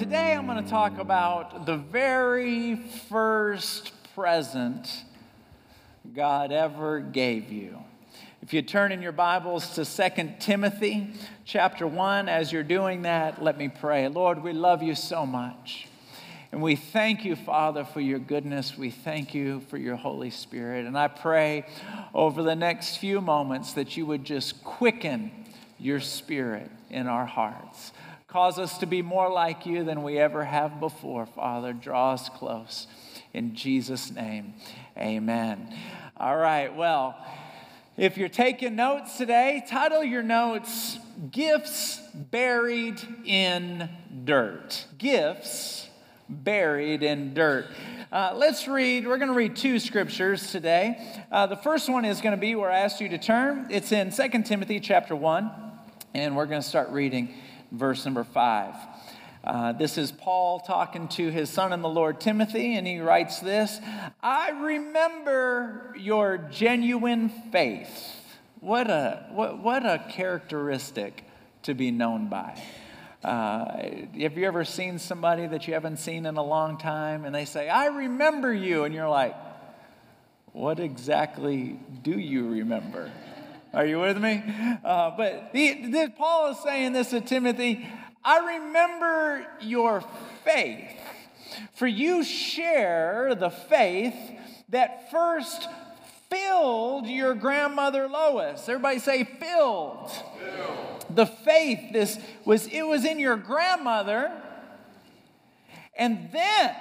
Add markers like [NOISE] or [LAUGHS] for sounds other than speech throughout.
today I'm going to talk about the very first present God ever gave you. If you turn in your Bibles to 2 Timothy chapter 1, as you're doing that, let me pray. Lord, we love you so much. And we thank you, Father, for your goodness. We thank you for your Holy Spirit. And I pray over the next few moments that you would just quicken your spirit in our hearts. Cause us to be more like you than we ever have before, Father. Draw us close. In Jesus' name, amen. All right, well, if you're taking notes today, title your notes Gifts Buried in Dirt. Gifts Buried in Dirt. Uh, let's read, we're going to read two scriptures today. Uh, the first one is going to be where I asked you to turn. It's in 2 Timothy chapter 1, and we're going to start reading verse number 5. Uh, this is Paul talking to his son in the Lord, Timothy, and he writes this I remember your genuine faith. What a, what, what a characteristic to be known by. Uh, have you ever seen somebody that you haven't seen in a long time and they say, I remember you? And you're like, what exactly do you remember? Are you with me? Uh, but the, the, Paul is saying this to Timothy I remember your faith, for you share the faith that first filled your grandmother Lois. Everybody say filled. filled. The faith this was it was in your grandmother and then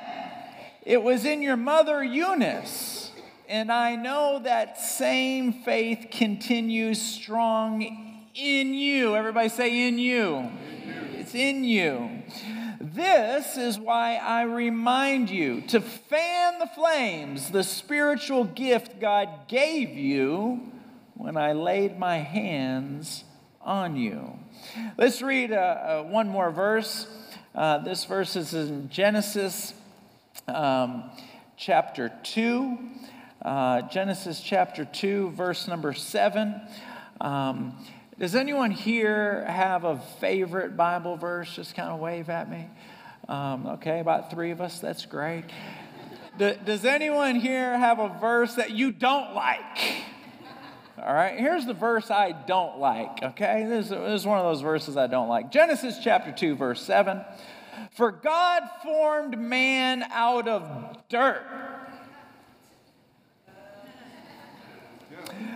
it was in your mother Eunice. And I know that same faith continues strong in you. Everybody say in you it's in you. This is why I remind you to fan the flames, the spiritual gift God gave you when I laid my hands on you. Let's read uh, uh, one more verse. Uh, this verse is in Genesis um, chapter 2. Uh, Genesis chapter 2, verse number 7. Um, does anyone here have a favorite Bible verse? Just kind of wave at me. Um, okay, about three of us. That's great. does anyone here have a verse that you don't like? All right, here's the verse I don't like, okay? This, this is one of those verses I don't like. Genesis chapter 2, verse 7. For God formed man out of dirt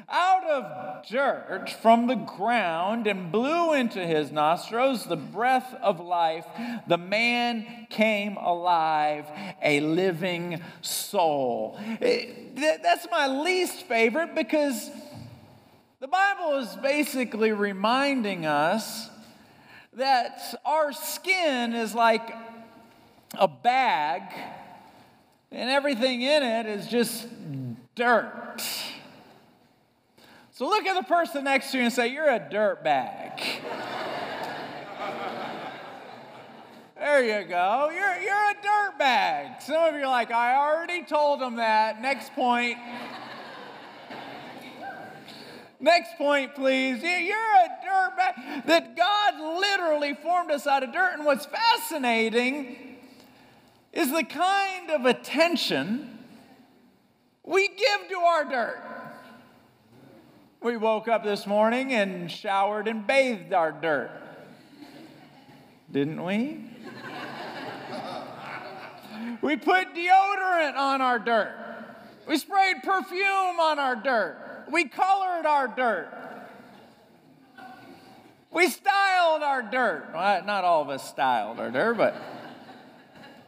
out of dirt from the ground and blew into his nostrils the breath of life. The man came alive, a living soul. Eh, that's my least favorite because the Bible is basically reminding us that our skin is like a bag and everything in it is just dirt. So look at the person next to you and say, You're a dirt bag. there you go. You're, you're a dirt bag. Some of you are like, I already told them that. Next point. Next point, please. You're a dirt bag. That God literally formed us out of dirt. And what's fascinating is the kind of attention we give to our dirt. We woke up this morning and showered and bathed our dirt. Didn't we? we put deodorant on our dirt. We sprayed perfume on our dirt. We colored our dirt. We styled our dirt. Well, not all of us styled our dirt, but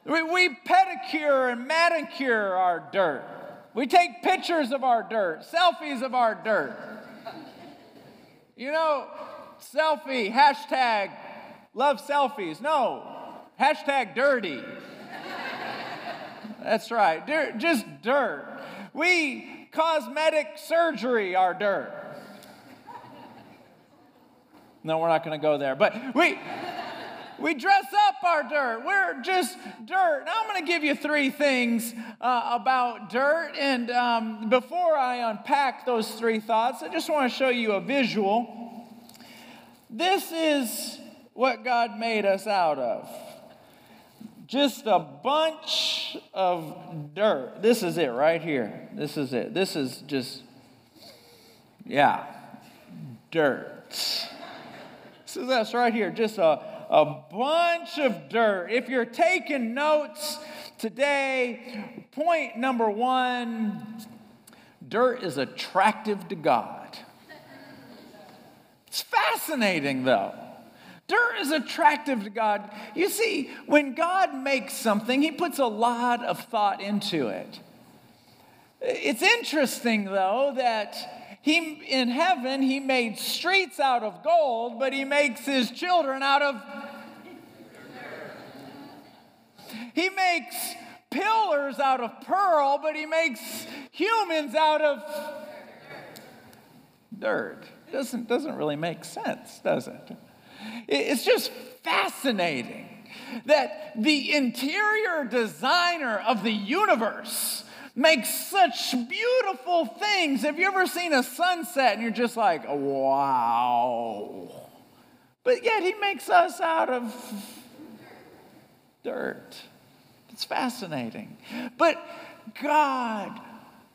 we, we pedicure and manicure our dirt. We take pictures of our dirt, selfies of our dirt. You know, selfie, hashtag love selfies. No, hashtag dirty. That's right, dirt, just dirt. We cosmetic surgery our dirt. No, we're not going to go there, but we. We dress up our dirt. We're just dirt. Now, I'm going to give you three things uh, about dirt. And um, before I unpack those three thoughts, I just want to show you a visual. This is what God made us out of. just a bunch of dirt. This is it right here. This is it. This is just, yeah, dirt. So that's right here, just a, a bunch of dirt. If you're taking notes today, point number one dirt is attractive to God. It's fascinating, though. Dirt is attractive to God. You see, when God makes something, He puts a lot of thought into it. It's interesting, though, that he, in heaven, He made streets out of gold, but He makes His children out of. He makes pillars out of pearl, but He makes humans out of dirt. Doesn't, doesn't really make sense, does it? It's just fascinating that the interior designer of the universe makes such beautiful things. Have you ever seen a sunset and you're just like, wow? But yet he makes us out of dirt. It's fascinating. But God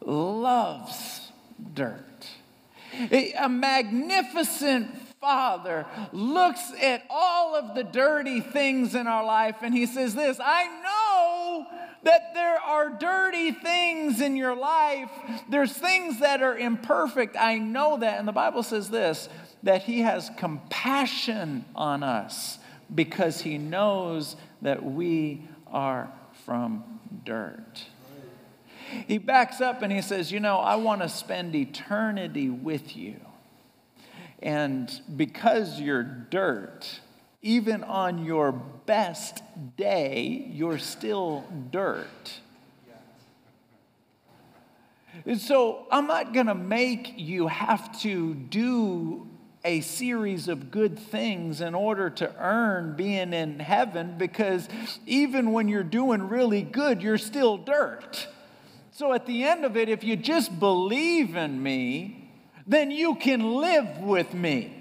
loves dirt. A magnificent Father looks at all of the dirty things in our life and he says, This, I that there are dirty things in your life. There's things that are imperfect. I know that. And the Bible says this that he has compassion on us because he knows that we are from dirt. He backs up and he says, You know, I want to spend eternity with you. And because you're dirt, even on your best day, you're still dirt. And so I'm not going to make you have to do a series of good things in order to earn being in heaven because even when you're doing really good, you're still dirt. So at the end of it, if you just believe in me, then you can live with me.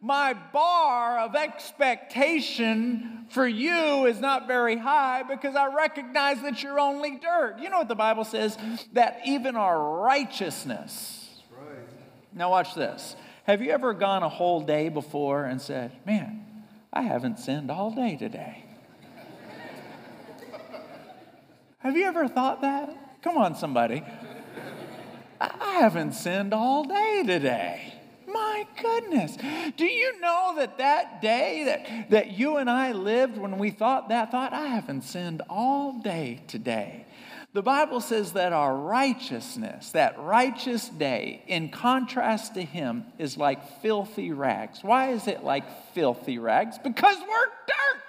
My bar of expectation for you is not very high because I recognize that you're only dirt. You know what the Bible says? That even our righteousness. Right. Now, watch this. Have you ever gone a whole day before and said, Man, I haven't sinned all day today? [LAUGHS] Have you ever thought that? Come on, somebody. [LAUGHS] I haven't sinned all day today. My goodness. Do you know that that day that, that you and I lived when we thought that thought, I haven't sinned all day today? The Bible says that our righteousness, that righteous day, in contrast to Him, is like filthy rags. Why is it like filthy rags? Because we're dirt.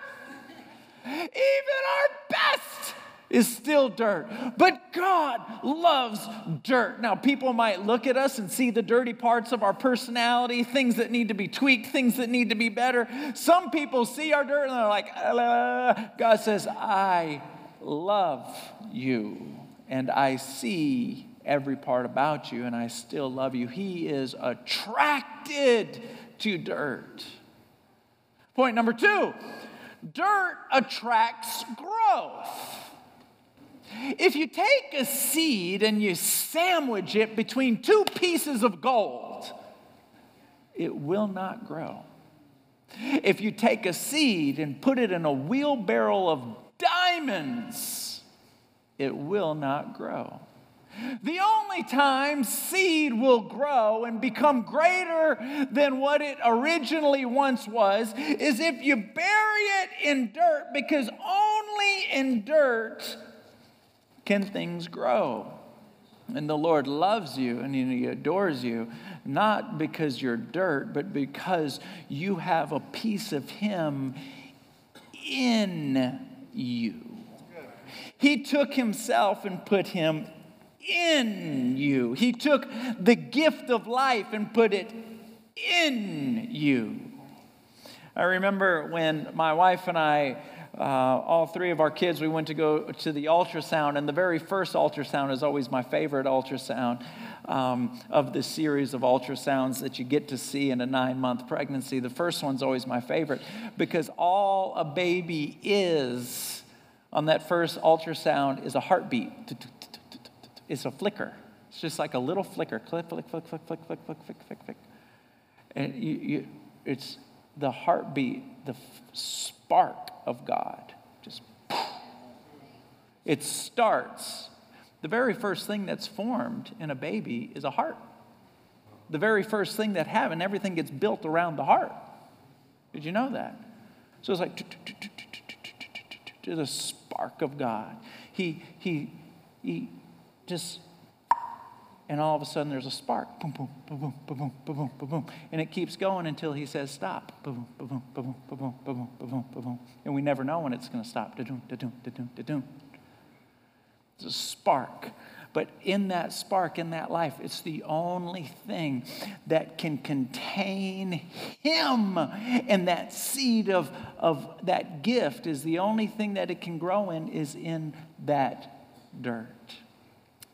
Even our best is still dirt. But God loves dirt. Now, people might look at us and see the dirty parts of our personality, things that need to be tweaked, things that need to be better. Some people see our dirt and they're like, uh, God says, I love you and I see every part about you and I still love you. He is attracted to dirt. Point number two dirt attracts growth. If you take a seed and you sandwich it between two pieces of gold, it will not grow. If you take a seed and put it in a wheelbarrow of diamonds, it will not grow. The only time seed will grow and become greater than what it originally once was is if you bury it in dirt, because only in dirt can things grow. And the Lord loves you and He adores you, not because you're dirt, but because you have a piece of Him in you. He took Himself and put Him in you. He took the gift of life and put it in you. I remember when my wife and I uh, all three of our kids, we went to go to the ultrasound, and the very first ultrasound is always my favorite ultrasound um, of the series of ultrasounds that you get to see in a nine month pregnancy. The first one's always my favorite because all a baby is on that first ultrasound is a heartbeat. It's a flicker. It's just like a little flicker. Click, flick, flick, flick, flick, flick, flick, flick, flick, flick. And you, you, it's the heartbeat, the spark of God. Just it starts. The very first thing that's formed in a baby is a heart. The very first thing that happens, everything gets built around the heart. Did you know that? So it's like the spark of God. He he he just and all of a sudden there's a spark. Boom, boom, boom, boom, boom, boom, boom, boom, boom. And it keeps going until he says stop. Boom, boom, boom, boom, boom, boom, boom, boom, boom, boom. And we never know when it's going to stop. Da-doom, da-doom, da-doom, da-doom. It's a spark. But in that spark, in that life, it's the only thing that can contain Him. And that seed of, of that gift is the only thing that it can grow in, is in that dirt.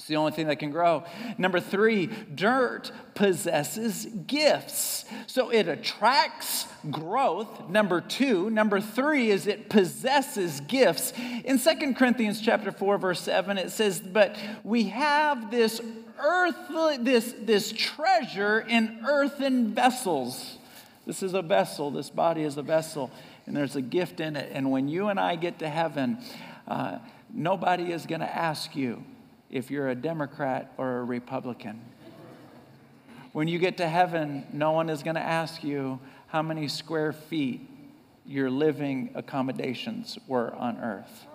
It's the only thing that can grow. Number three, dirt possesses gifts. So it attracts growth. Number two. Number three is it possesses gifts. In Second Corinthians chapter 4, verse 7, it says, But we have this earthly, this, this treasure in earthen vessels. This is a vessel, this body is a vessel, and there's a gift in it. And when you and I get to heaven, uh, nobody is going to ask you, if you're a Democrat or a Republican. When you get to heaven, no one is going to ask you how many square feet your living accommodations were on earth.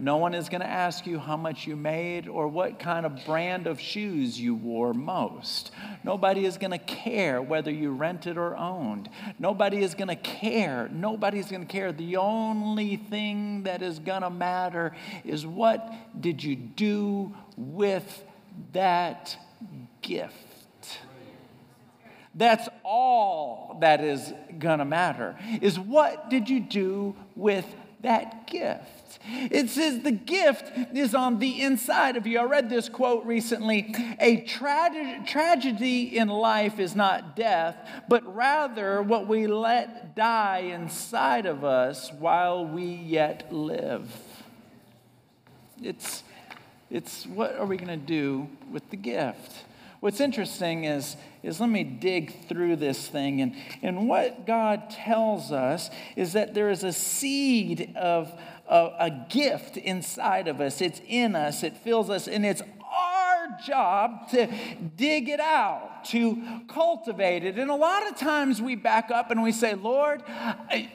No one is going to ask you how much you made or what kind of brand of shoes you wore most. Nobody is going to care whether you rented or owned. Nobody is going to care. Nobody's going to care. The only thing that is going to matter is what did you do with that gift? That's all that is going to matter. Is what did you do with that gift? It says the gift is on the inside of you. I read this quote recently A tra- tragedy in life is not death, but rather what we let die inside of us while we yet live. It's, it's what are we going to do with the gift? What's interesting is, is let me dig through this thing. And, and what God tells us is that there is a seed of, a, a gift inside of us. It's in us, it fills us, and it's job to dig it out, to cultivate it. And a lot of times we back up and we say, Lord,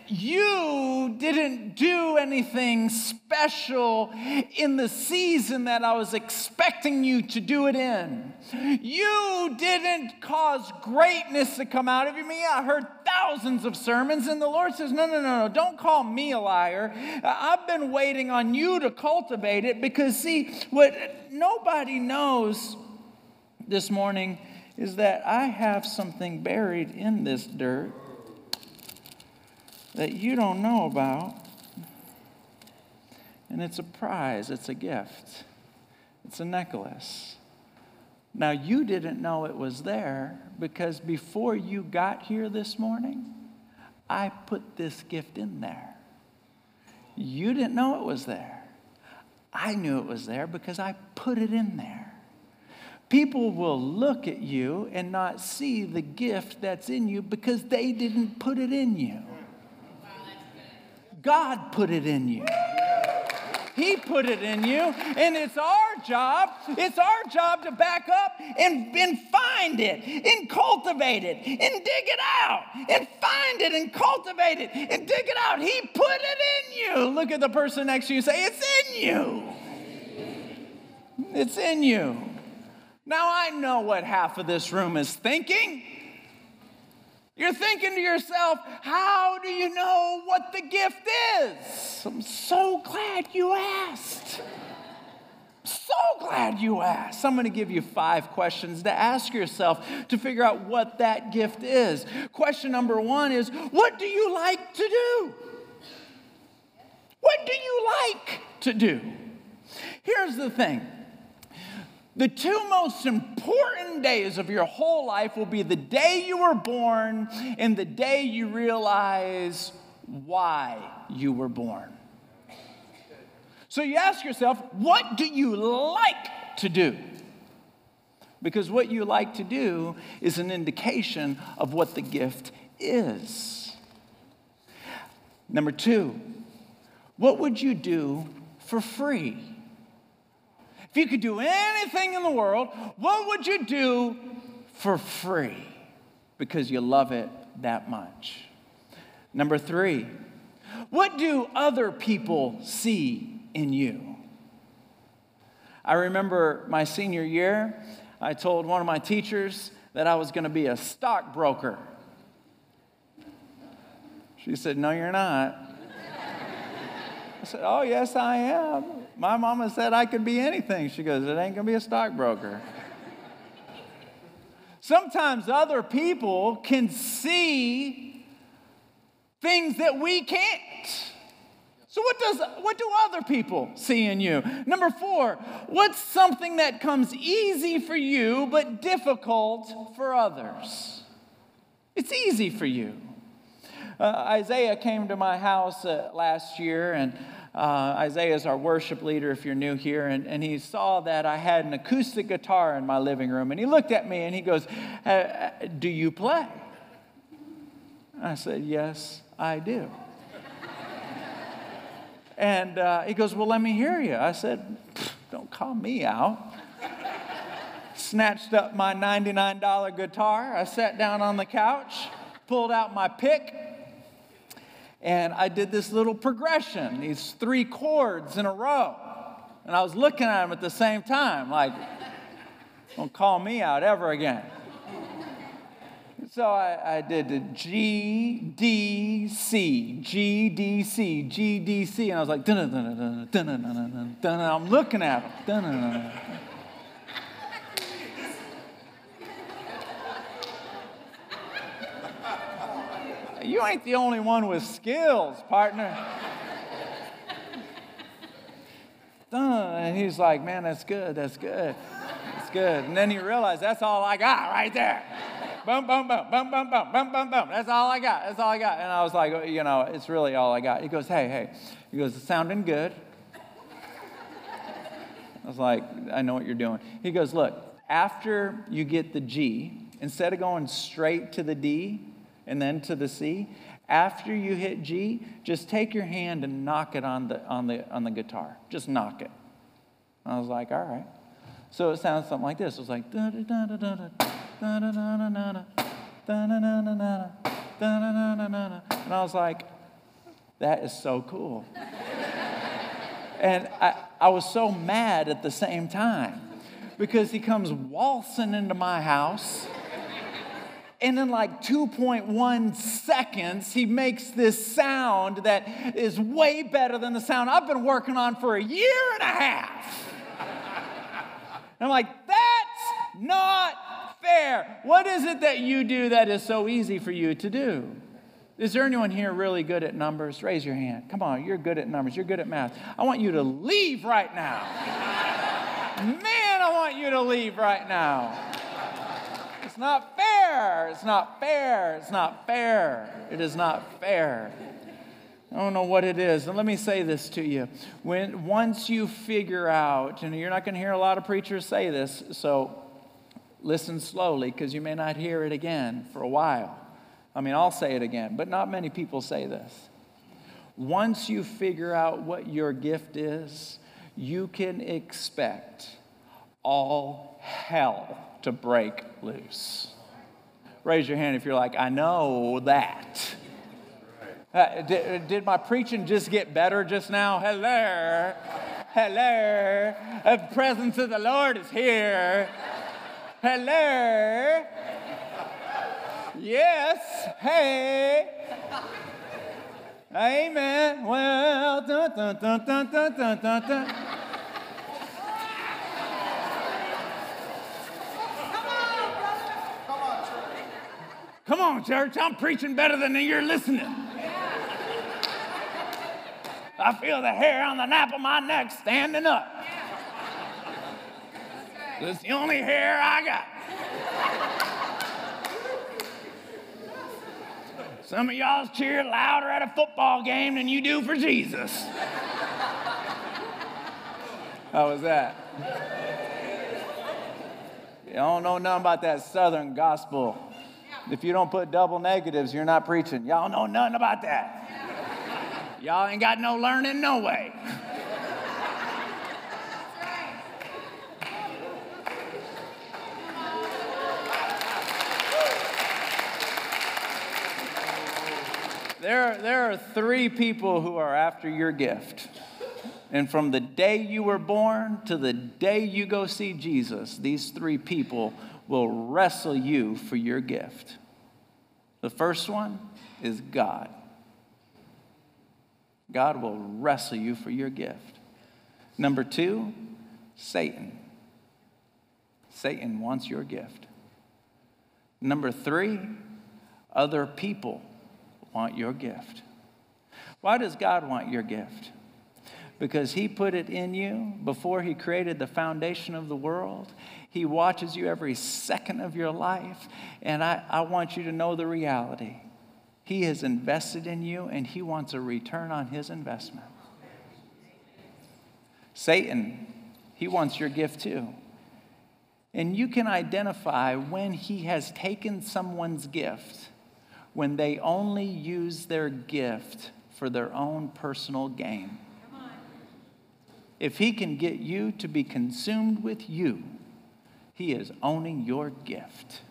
you didn't do anything special in the season that I was expecting you to do it in. You didn't cause greatness to come out of. Me, I heard thousands of sermons, and the Lord says, No, no, no, no, don't call me a liar. I've been waiting on you to cultivate it because, see, what nobody knows this morning is that I have something buried in this dirt that you don't know about. And it's a prize, it's a gift, it's a necklace. Now, you didn't know it was there because before you got here this morning, I put this gift in there. You didn't know it was there. I knew it was there because I put it in there. People will look at you and not see the gift that's in you because they didn't put it in you. God put it in you. He put it in you, and it's our job. It's our job to back up and, and find it, and cultivate it, and dig it out, and find it, and cultivate it, and dig it out. He put it in you. Look at the person next to you. Say, It's in you. It's in you. Now I know what half of this room is thinking. You're thinking to yourself, how do you know what the gift is? I'm so glad you asked. So glad you asked. I'm going to give you five questions to ask yourself to figure out what that gift is. Question number one is What do you like to do? What do you like to do? Here's the thing the two most important days of your whole life will be the day you were born and the day you realize why you were born. So you ask yourself, what do you like to do? Because what you like to do is an indication of what the gift is. Number two, what would you do for free? If you could do anything in the world, what would you do for free? Because you love it that much. Number three, what do other people see in you? I remember my senior year, I told one of my teachers that I was going to be a stockbroker. She said, No, you're not. I said, Oh, yes, I am. My mama said I could be anything. She goes, It ain't going to be a stockbroker. Sometimes other people can see things that we can't. So what does what do other people see in you? Number 4, what's something that comes easy for you but difficult for others? It's easy for you. Uh, Isaiah came to my house uh, last year, and uh, Isaiah is our worship leader if you're new here, and, and he saw that I had an acoustic guitar in my living room, and he looked at me and he goes, uh, uh, Do you play? I said, Yes, I do. [LAUGHS] and uh, he goes, Well, let me hear you. I said, Don't call me out. Snatched up my $99 guitar. I sat down on the couch, pulled out my pick, and I did this little progression, these three chords in a row. And I was looking at them at the same time, like, don't call me out ever again. So I, I did the G, D, C, G, D, C, G, D, C, and I was like, dun dun dun dun dun dun dun dun. I'm looking at them. Dun dun dun. You ain't the only one with skills, partner. and he's like, man, that's good, that's good, that's good. And then he realized that's all I got right there. Boom, boom, boom, boom, boom, boom, boom, boom, boom. That's all I got. That's all I got. And I was like, oh, you know, it's really all I got. He goes, hey, hey. He goes, it's sounding good. I was like, I know what you're doing. He goes, look, after you get the G, instead of going straight to the D, and then to the C. After you hit G, just take your hand and knock it on the, on the, on the guitar. Just knock it. I was like, all right. So it sounds something like this. It was like, da da da da da da da da da da da da da da da da da da and I was like, that is so cool. and I, I was so mad at the same time because he comes waltzing into my house and in like 2.1 seconds, he makes this sound that is way better than the sound I've been working on for a year and a half. I'm like, that's not fair. What is it that you do that is so easy for you to do? Is there anyone here really good at numbers? Raise your hand. Come on, you're good at numbers. You're good at math. I want you to leave right now. Man, I want you to leave right now. It's not fair. It's not fair. It's not fair. It is not fair. I don't know what it is. And let me say this to you. When once you figure out, and you're not going to hear a lot of preachers say this, so listen slowly because you may not hear it again for a while. I mean, I'll say it again, but not many people say this. Once you figure out what your gift is, you can expect all hell to break loose. Raise your hand if you're like, I know that. Uh, did, did, my preaching just get better just now? Hello. Hello. The presence of the Lord is here. Hello. Yes. Hey. Amen. Well, dun, dun, dun, dun, dun, dun, dun, dun. Come on, church, I'm preaching better than you're listening. I feel the hair on the nape of my neck standing up. That's the only hair I got. Some of y'all cheer louder at a football game than you do for Jesus. How was that? You don't know nothing about that southern gospel. If you don't put double negatives, you're not preaching. Y'all know nothing about that. Y'all ain't got no learning, no way. There, there are three people who are after your gift. And from the day you were born to the day you go see Jesus, these three people will wrestle you for your gift. The first one is God. God will wrestle you for your gift. Number two, Satan. Satan wants your gift. Number three, other people want your gift. Why does God want your gift? Because He put it in you before He created the foundation of the world. He watches you every second of your life. And I, I want you to know the reality. He has invested in you and He wants a return on His investment. Satan, he wants your gift too. And you can identify when he has taken someone's gift when they only use their gift for their own personal gain. If he can get you to be consumed with you, he is owning your gift.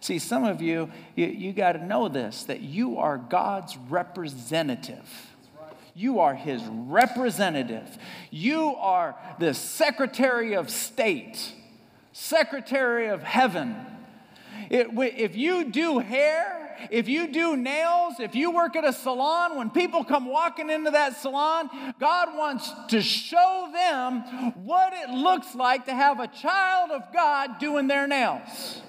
See, some of you, you, you got to know this that you are God's representative. You are his representative. You are the Secretary of State, Secretary of Heaven. It, if you do hair, if you do nails, if you work at a salon, when people come walking into that salon, God wants to show them what it looks like to have a child of God doing their nails.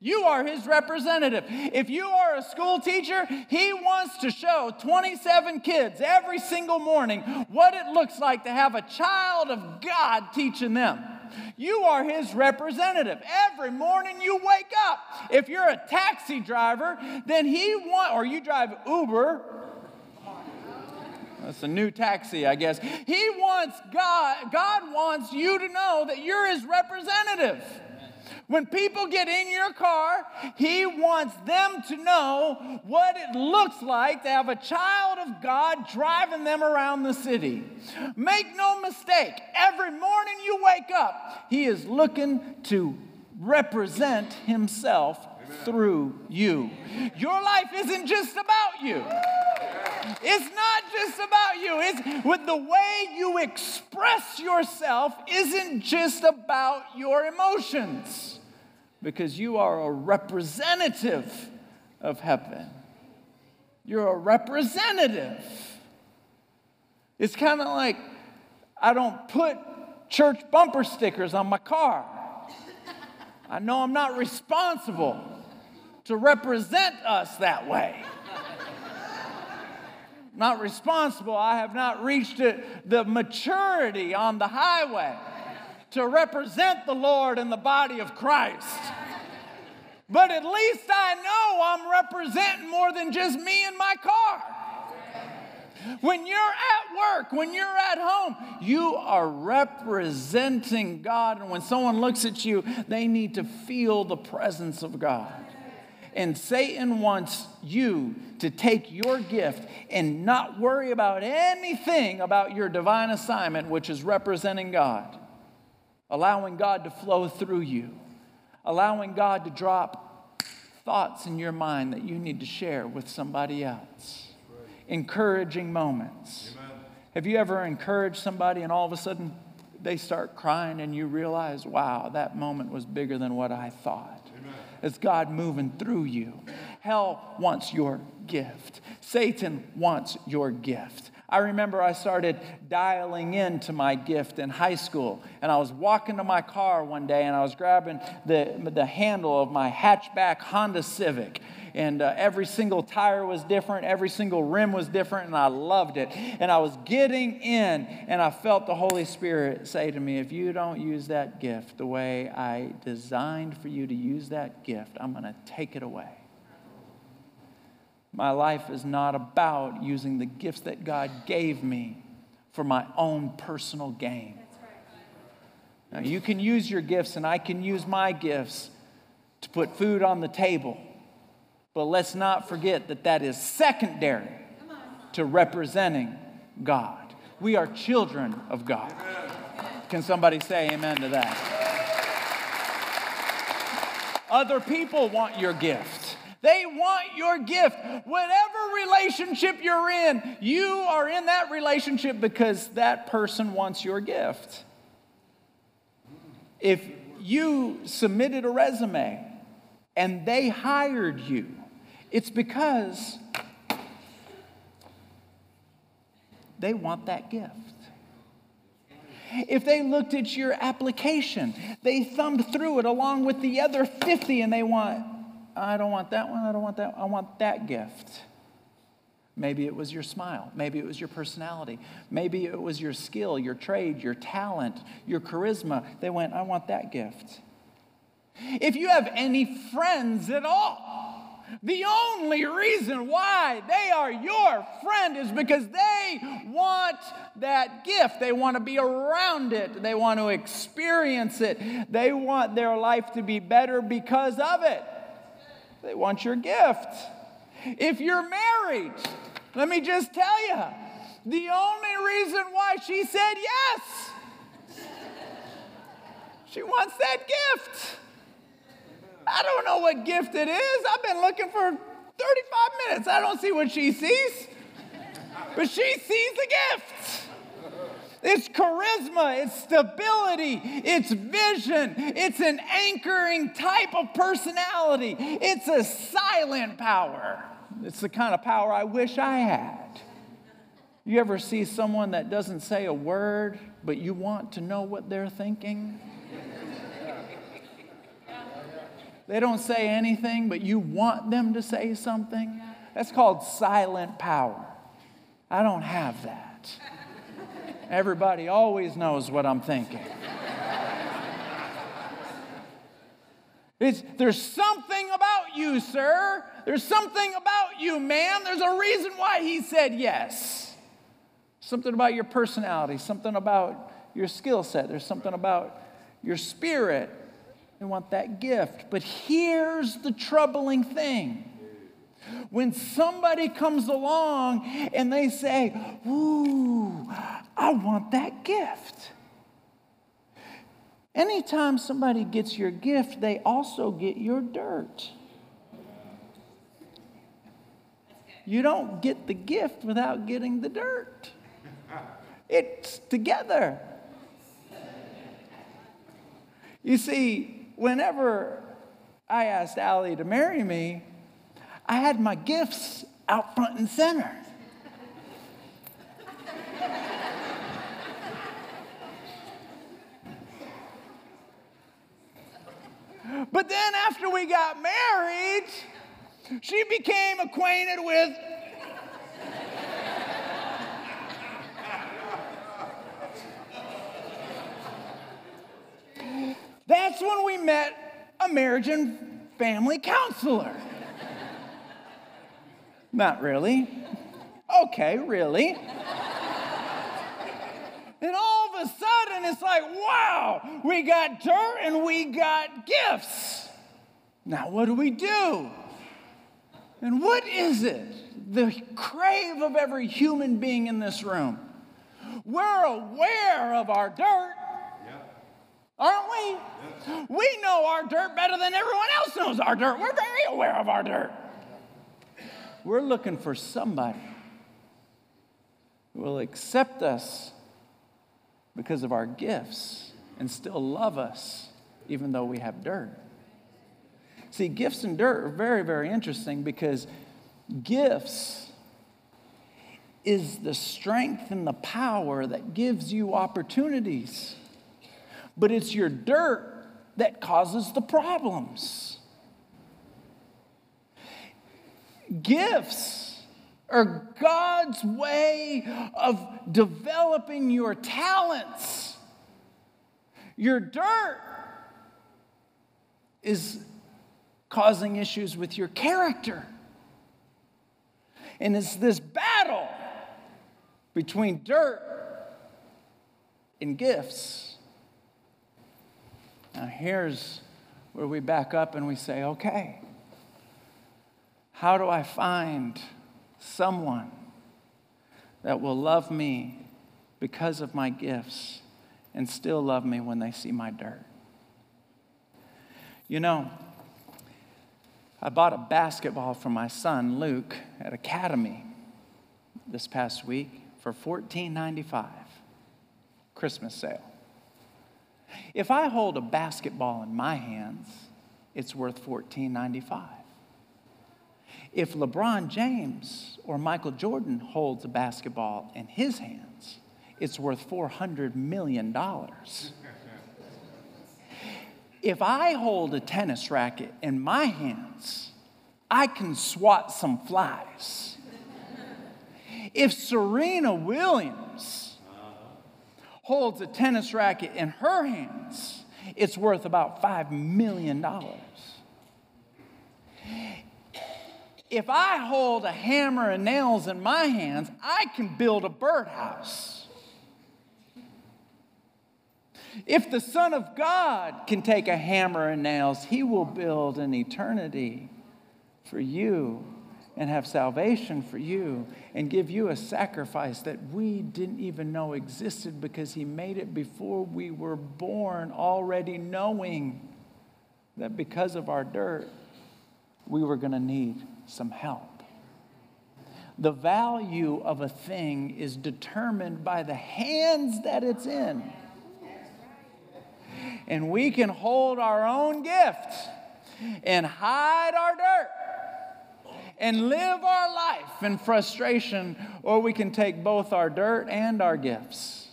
You are his representative. If you are a school teacher, he wants to show 27 kids every single morning what it looks like to have a child of God teaching them. You are his representative. Every morning you wake up. If you're a taxi driver, then he want or you drive Uber. That's a new taxi, I guess. He wants God, God wants you to know that you're his representative. When people get in your car, He wants them to know what it looks like to have a child of God driving them around the city. Make no mistake, every morning you wake up, He is looking to represent Himself. Through you. Your life isn't just about you. It's not just about you. It's with the way you express yourself isn't just about your emotions because you are a representative of heaven. You're a representative. It's kind of like I don't put church bumper stickers on my car. I know I'm not responsible to represent us that way. not responsible. I have not reached it, the maturity on the highway to represent the Lord in the body of Christ. But at least I know I'm representing more than just me and my car. When you're at work, when you're at home, you are representing God. And when someone looks at you, they need to feel the presence of God. And Satan wants you to take your gift and not worry about anything about your divine assignment, which is representing God, allowing God to flow through you allowing God to drop thoughts in your mind that you need to share with somebody else. Encouraging moments. Amen. Have you ever encouraged somebody and all of a sudden they start crying and you realize, wow, that moment was bigger than what I thought? It's God moving through you. Hell wants your gift, Satan wants your gift. I remember I started dialing into my gift in high school, and I was walking to my car one day and I was grabbing the, the handle of my hatchback Honda Civic. And uh, every single tire was different, every single rim was different, and I loved it. And I was getting in, and I felt the Holy Spirit say to me, If you don't use that gift the way I designed for you to use that gift, I'm going to take it away. My life is not about using the gifts that God gave me for my own personal gain. Now, you can use your gifts, and I can use my gifts to put food on the table. But let's not forget that that is secondary to representing God. We are children of God. Can somebody say amen to that? Other people want your gift. They want your gift. Whatever relationship you're in, you are in that relationship because that person wants your gift. If you submitted a resume and they hired you, it's because they want that gift. If they looked at your application, they thumbed through it along with the other 50 and they want, I don't want that one, I don't want that, I want that gift. Maybe it was your smile. Maybe it was your personality. Maybe it was your skill, your trade, your talent, your charisma. They went, I want that gift. If you have any friends at all, the only reason why they are your friend is because they want that gift. They want to be around it. They want to experience it. They want their life to be better because of it. They want your gift. If you're married, let me just tell you the only reason why she said yes, she wants that gift. I don't know what gift it is. I've been looking for 35 minutes. I don't see what she sees. But she sees the gift. It's charisma, it's stability, it's vision, it's an anchoring type of personality. It's a silent power. It's the kind of power I wish I had. You ever see someone that doesn't say a word, but you want to know what they're thinking? They don't say anything, but you want them to say something. That's called silent power. I don't have that. Everybody always knows what I'm thinking. It's, there's something about you, sir. There's something about you, ma'am. There's a reason why he said yes. Something about your personality, something about your skill set. There's something about your spirit. They want that gift. But here's the troubling thing. When somebody comes along and they say, Ooh, I want that gift. Anytime somebody gets your gift, they also get your dirt. You don't get the gift without getting the dirt. It's together. You see, whenever I asked Allie to marry me, I had my gifts out front and center. but then after we got married, she became acquainted with That's when we met a marriage and family counselor. Not really. Okay, really. And all of a sudden, it's like, wow, we got dirt and we got gifts. Now, what do we do? And what is it? The crave of every human being in this room. We're aware of our dirt, aren't we? We know our dirt better than everyone else knows our dirt. We're very aware of our dirt. We're looking for somebody who will accept us because of our gifts and still love us even though we have dirt. See, gifts and dirt are very, very interesting because gifts is the strength and the power that gives you opportunities but it's your dirt that causes the problems. Gifts are God's way of developing your talents. Your dirt is causing issues with your character. And it's this battle between dirt and gifts Now, here's where we back up and we say, okay, how do I find someone that will love me because of my gifts and still love me when they see my dirt? You know, I bought a basketball for my son Luke at Academy this past week for $14.95, Christmas sale. If I hold a basketball in my hands, it's worth $14.95. If LeBron James or Michael Jordan holds a basketball in his hands, it's worth $400 million. if I hold a tennis racket in my hands, I can swat some flies. If Serena Williams holds a tennis racket in her hands, it's worth about $5 million. If I hold a hammer and nails in my hands, I can build a birdhouse. If the Son of God can take a hammer and nails, he will build an eternity for you and have salvation for you and give you a sacrifice that we didn't even know existed because he made it before we were born, already knowing that because of our dirt, we were going to need some help. The value of a thing is determined by the hands that it's in. And we can hold our own gift and hide our dirt and live our life in frustration, or we can take both our dirt and our gifts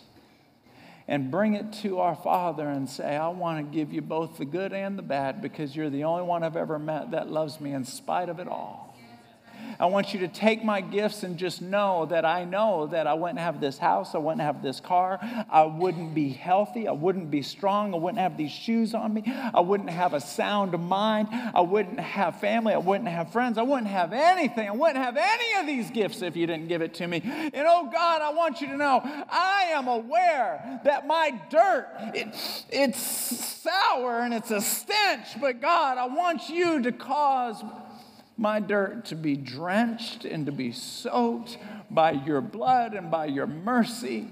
and bring it to our Father and say, I want to give you both the good and the bad because you're the only one I've ever met that loves me in spite of it all. I want you to take my gifts and just know that I know that I wouldn't have this house, I wouldn't have this car, I wouldn't be healthy, I wouldn't be strong, I wouldn't have these shoes on me, I wouldn't have a sound mind, I wouldn't have family, I wouldn't have friends, I wouldn't have anything, I wouldn't have any of these gifts if you didn't give it to me. And oh God, I want you to know I am aware that my dirt, it, it's sour and it's a stench, but God, I want you to cause my dirt to be drenched and to be soaked by your blood and by your mercy.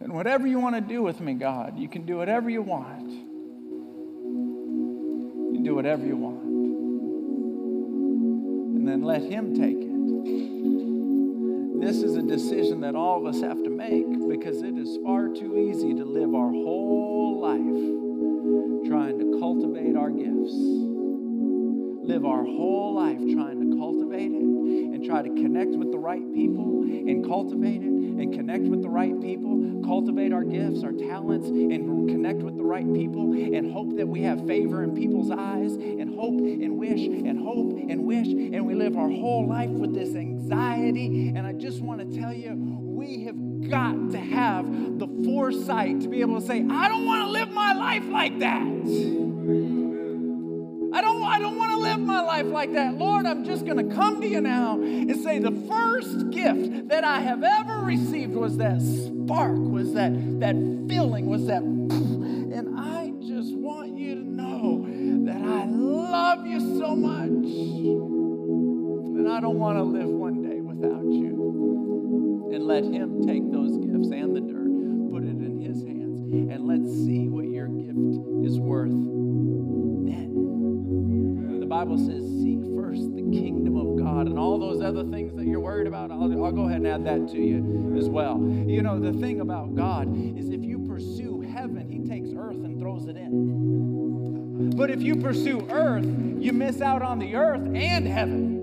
And whatever you want to do with me, God, you can do whatever you want. You do whatever you want. And then let Him take it. This is a decision that all of us have to make because it is far too easy to live our whole life trying to cultivate our gifts live our whole life trying to cultivate it and try to connect with the right people and cultivate it and connect with the right people, cultivate our gifts, our talents, and connect with the right people and hope that we have favor in people's eyes and hope and wish and hope and wish. And we live our whole life with this anxiety. And I just want to tell you, we have got to have the foresight to be able to say, I don't want to live my life like that. Life like that. Lord, I'm just going to come to you now and say the first gift that I have ever received was that spark, was that, that feeling, was that. And I just want you to know that I love you so much that I don't want to live one day without you. And let Him take those gifts and the dirt, put it in His hands, and let's see what your gift is worth Bible says, seek first the kingdom of God and all those other things that you're worried about. I'll, I'll go ahead and add that to you as well. You know, the thing about God is if you pursue heaven, He takes earth and throws it in. But if you pursue earth, you miss out on the earth and heaven.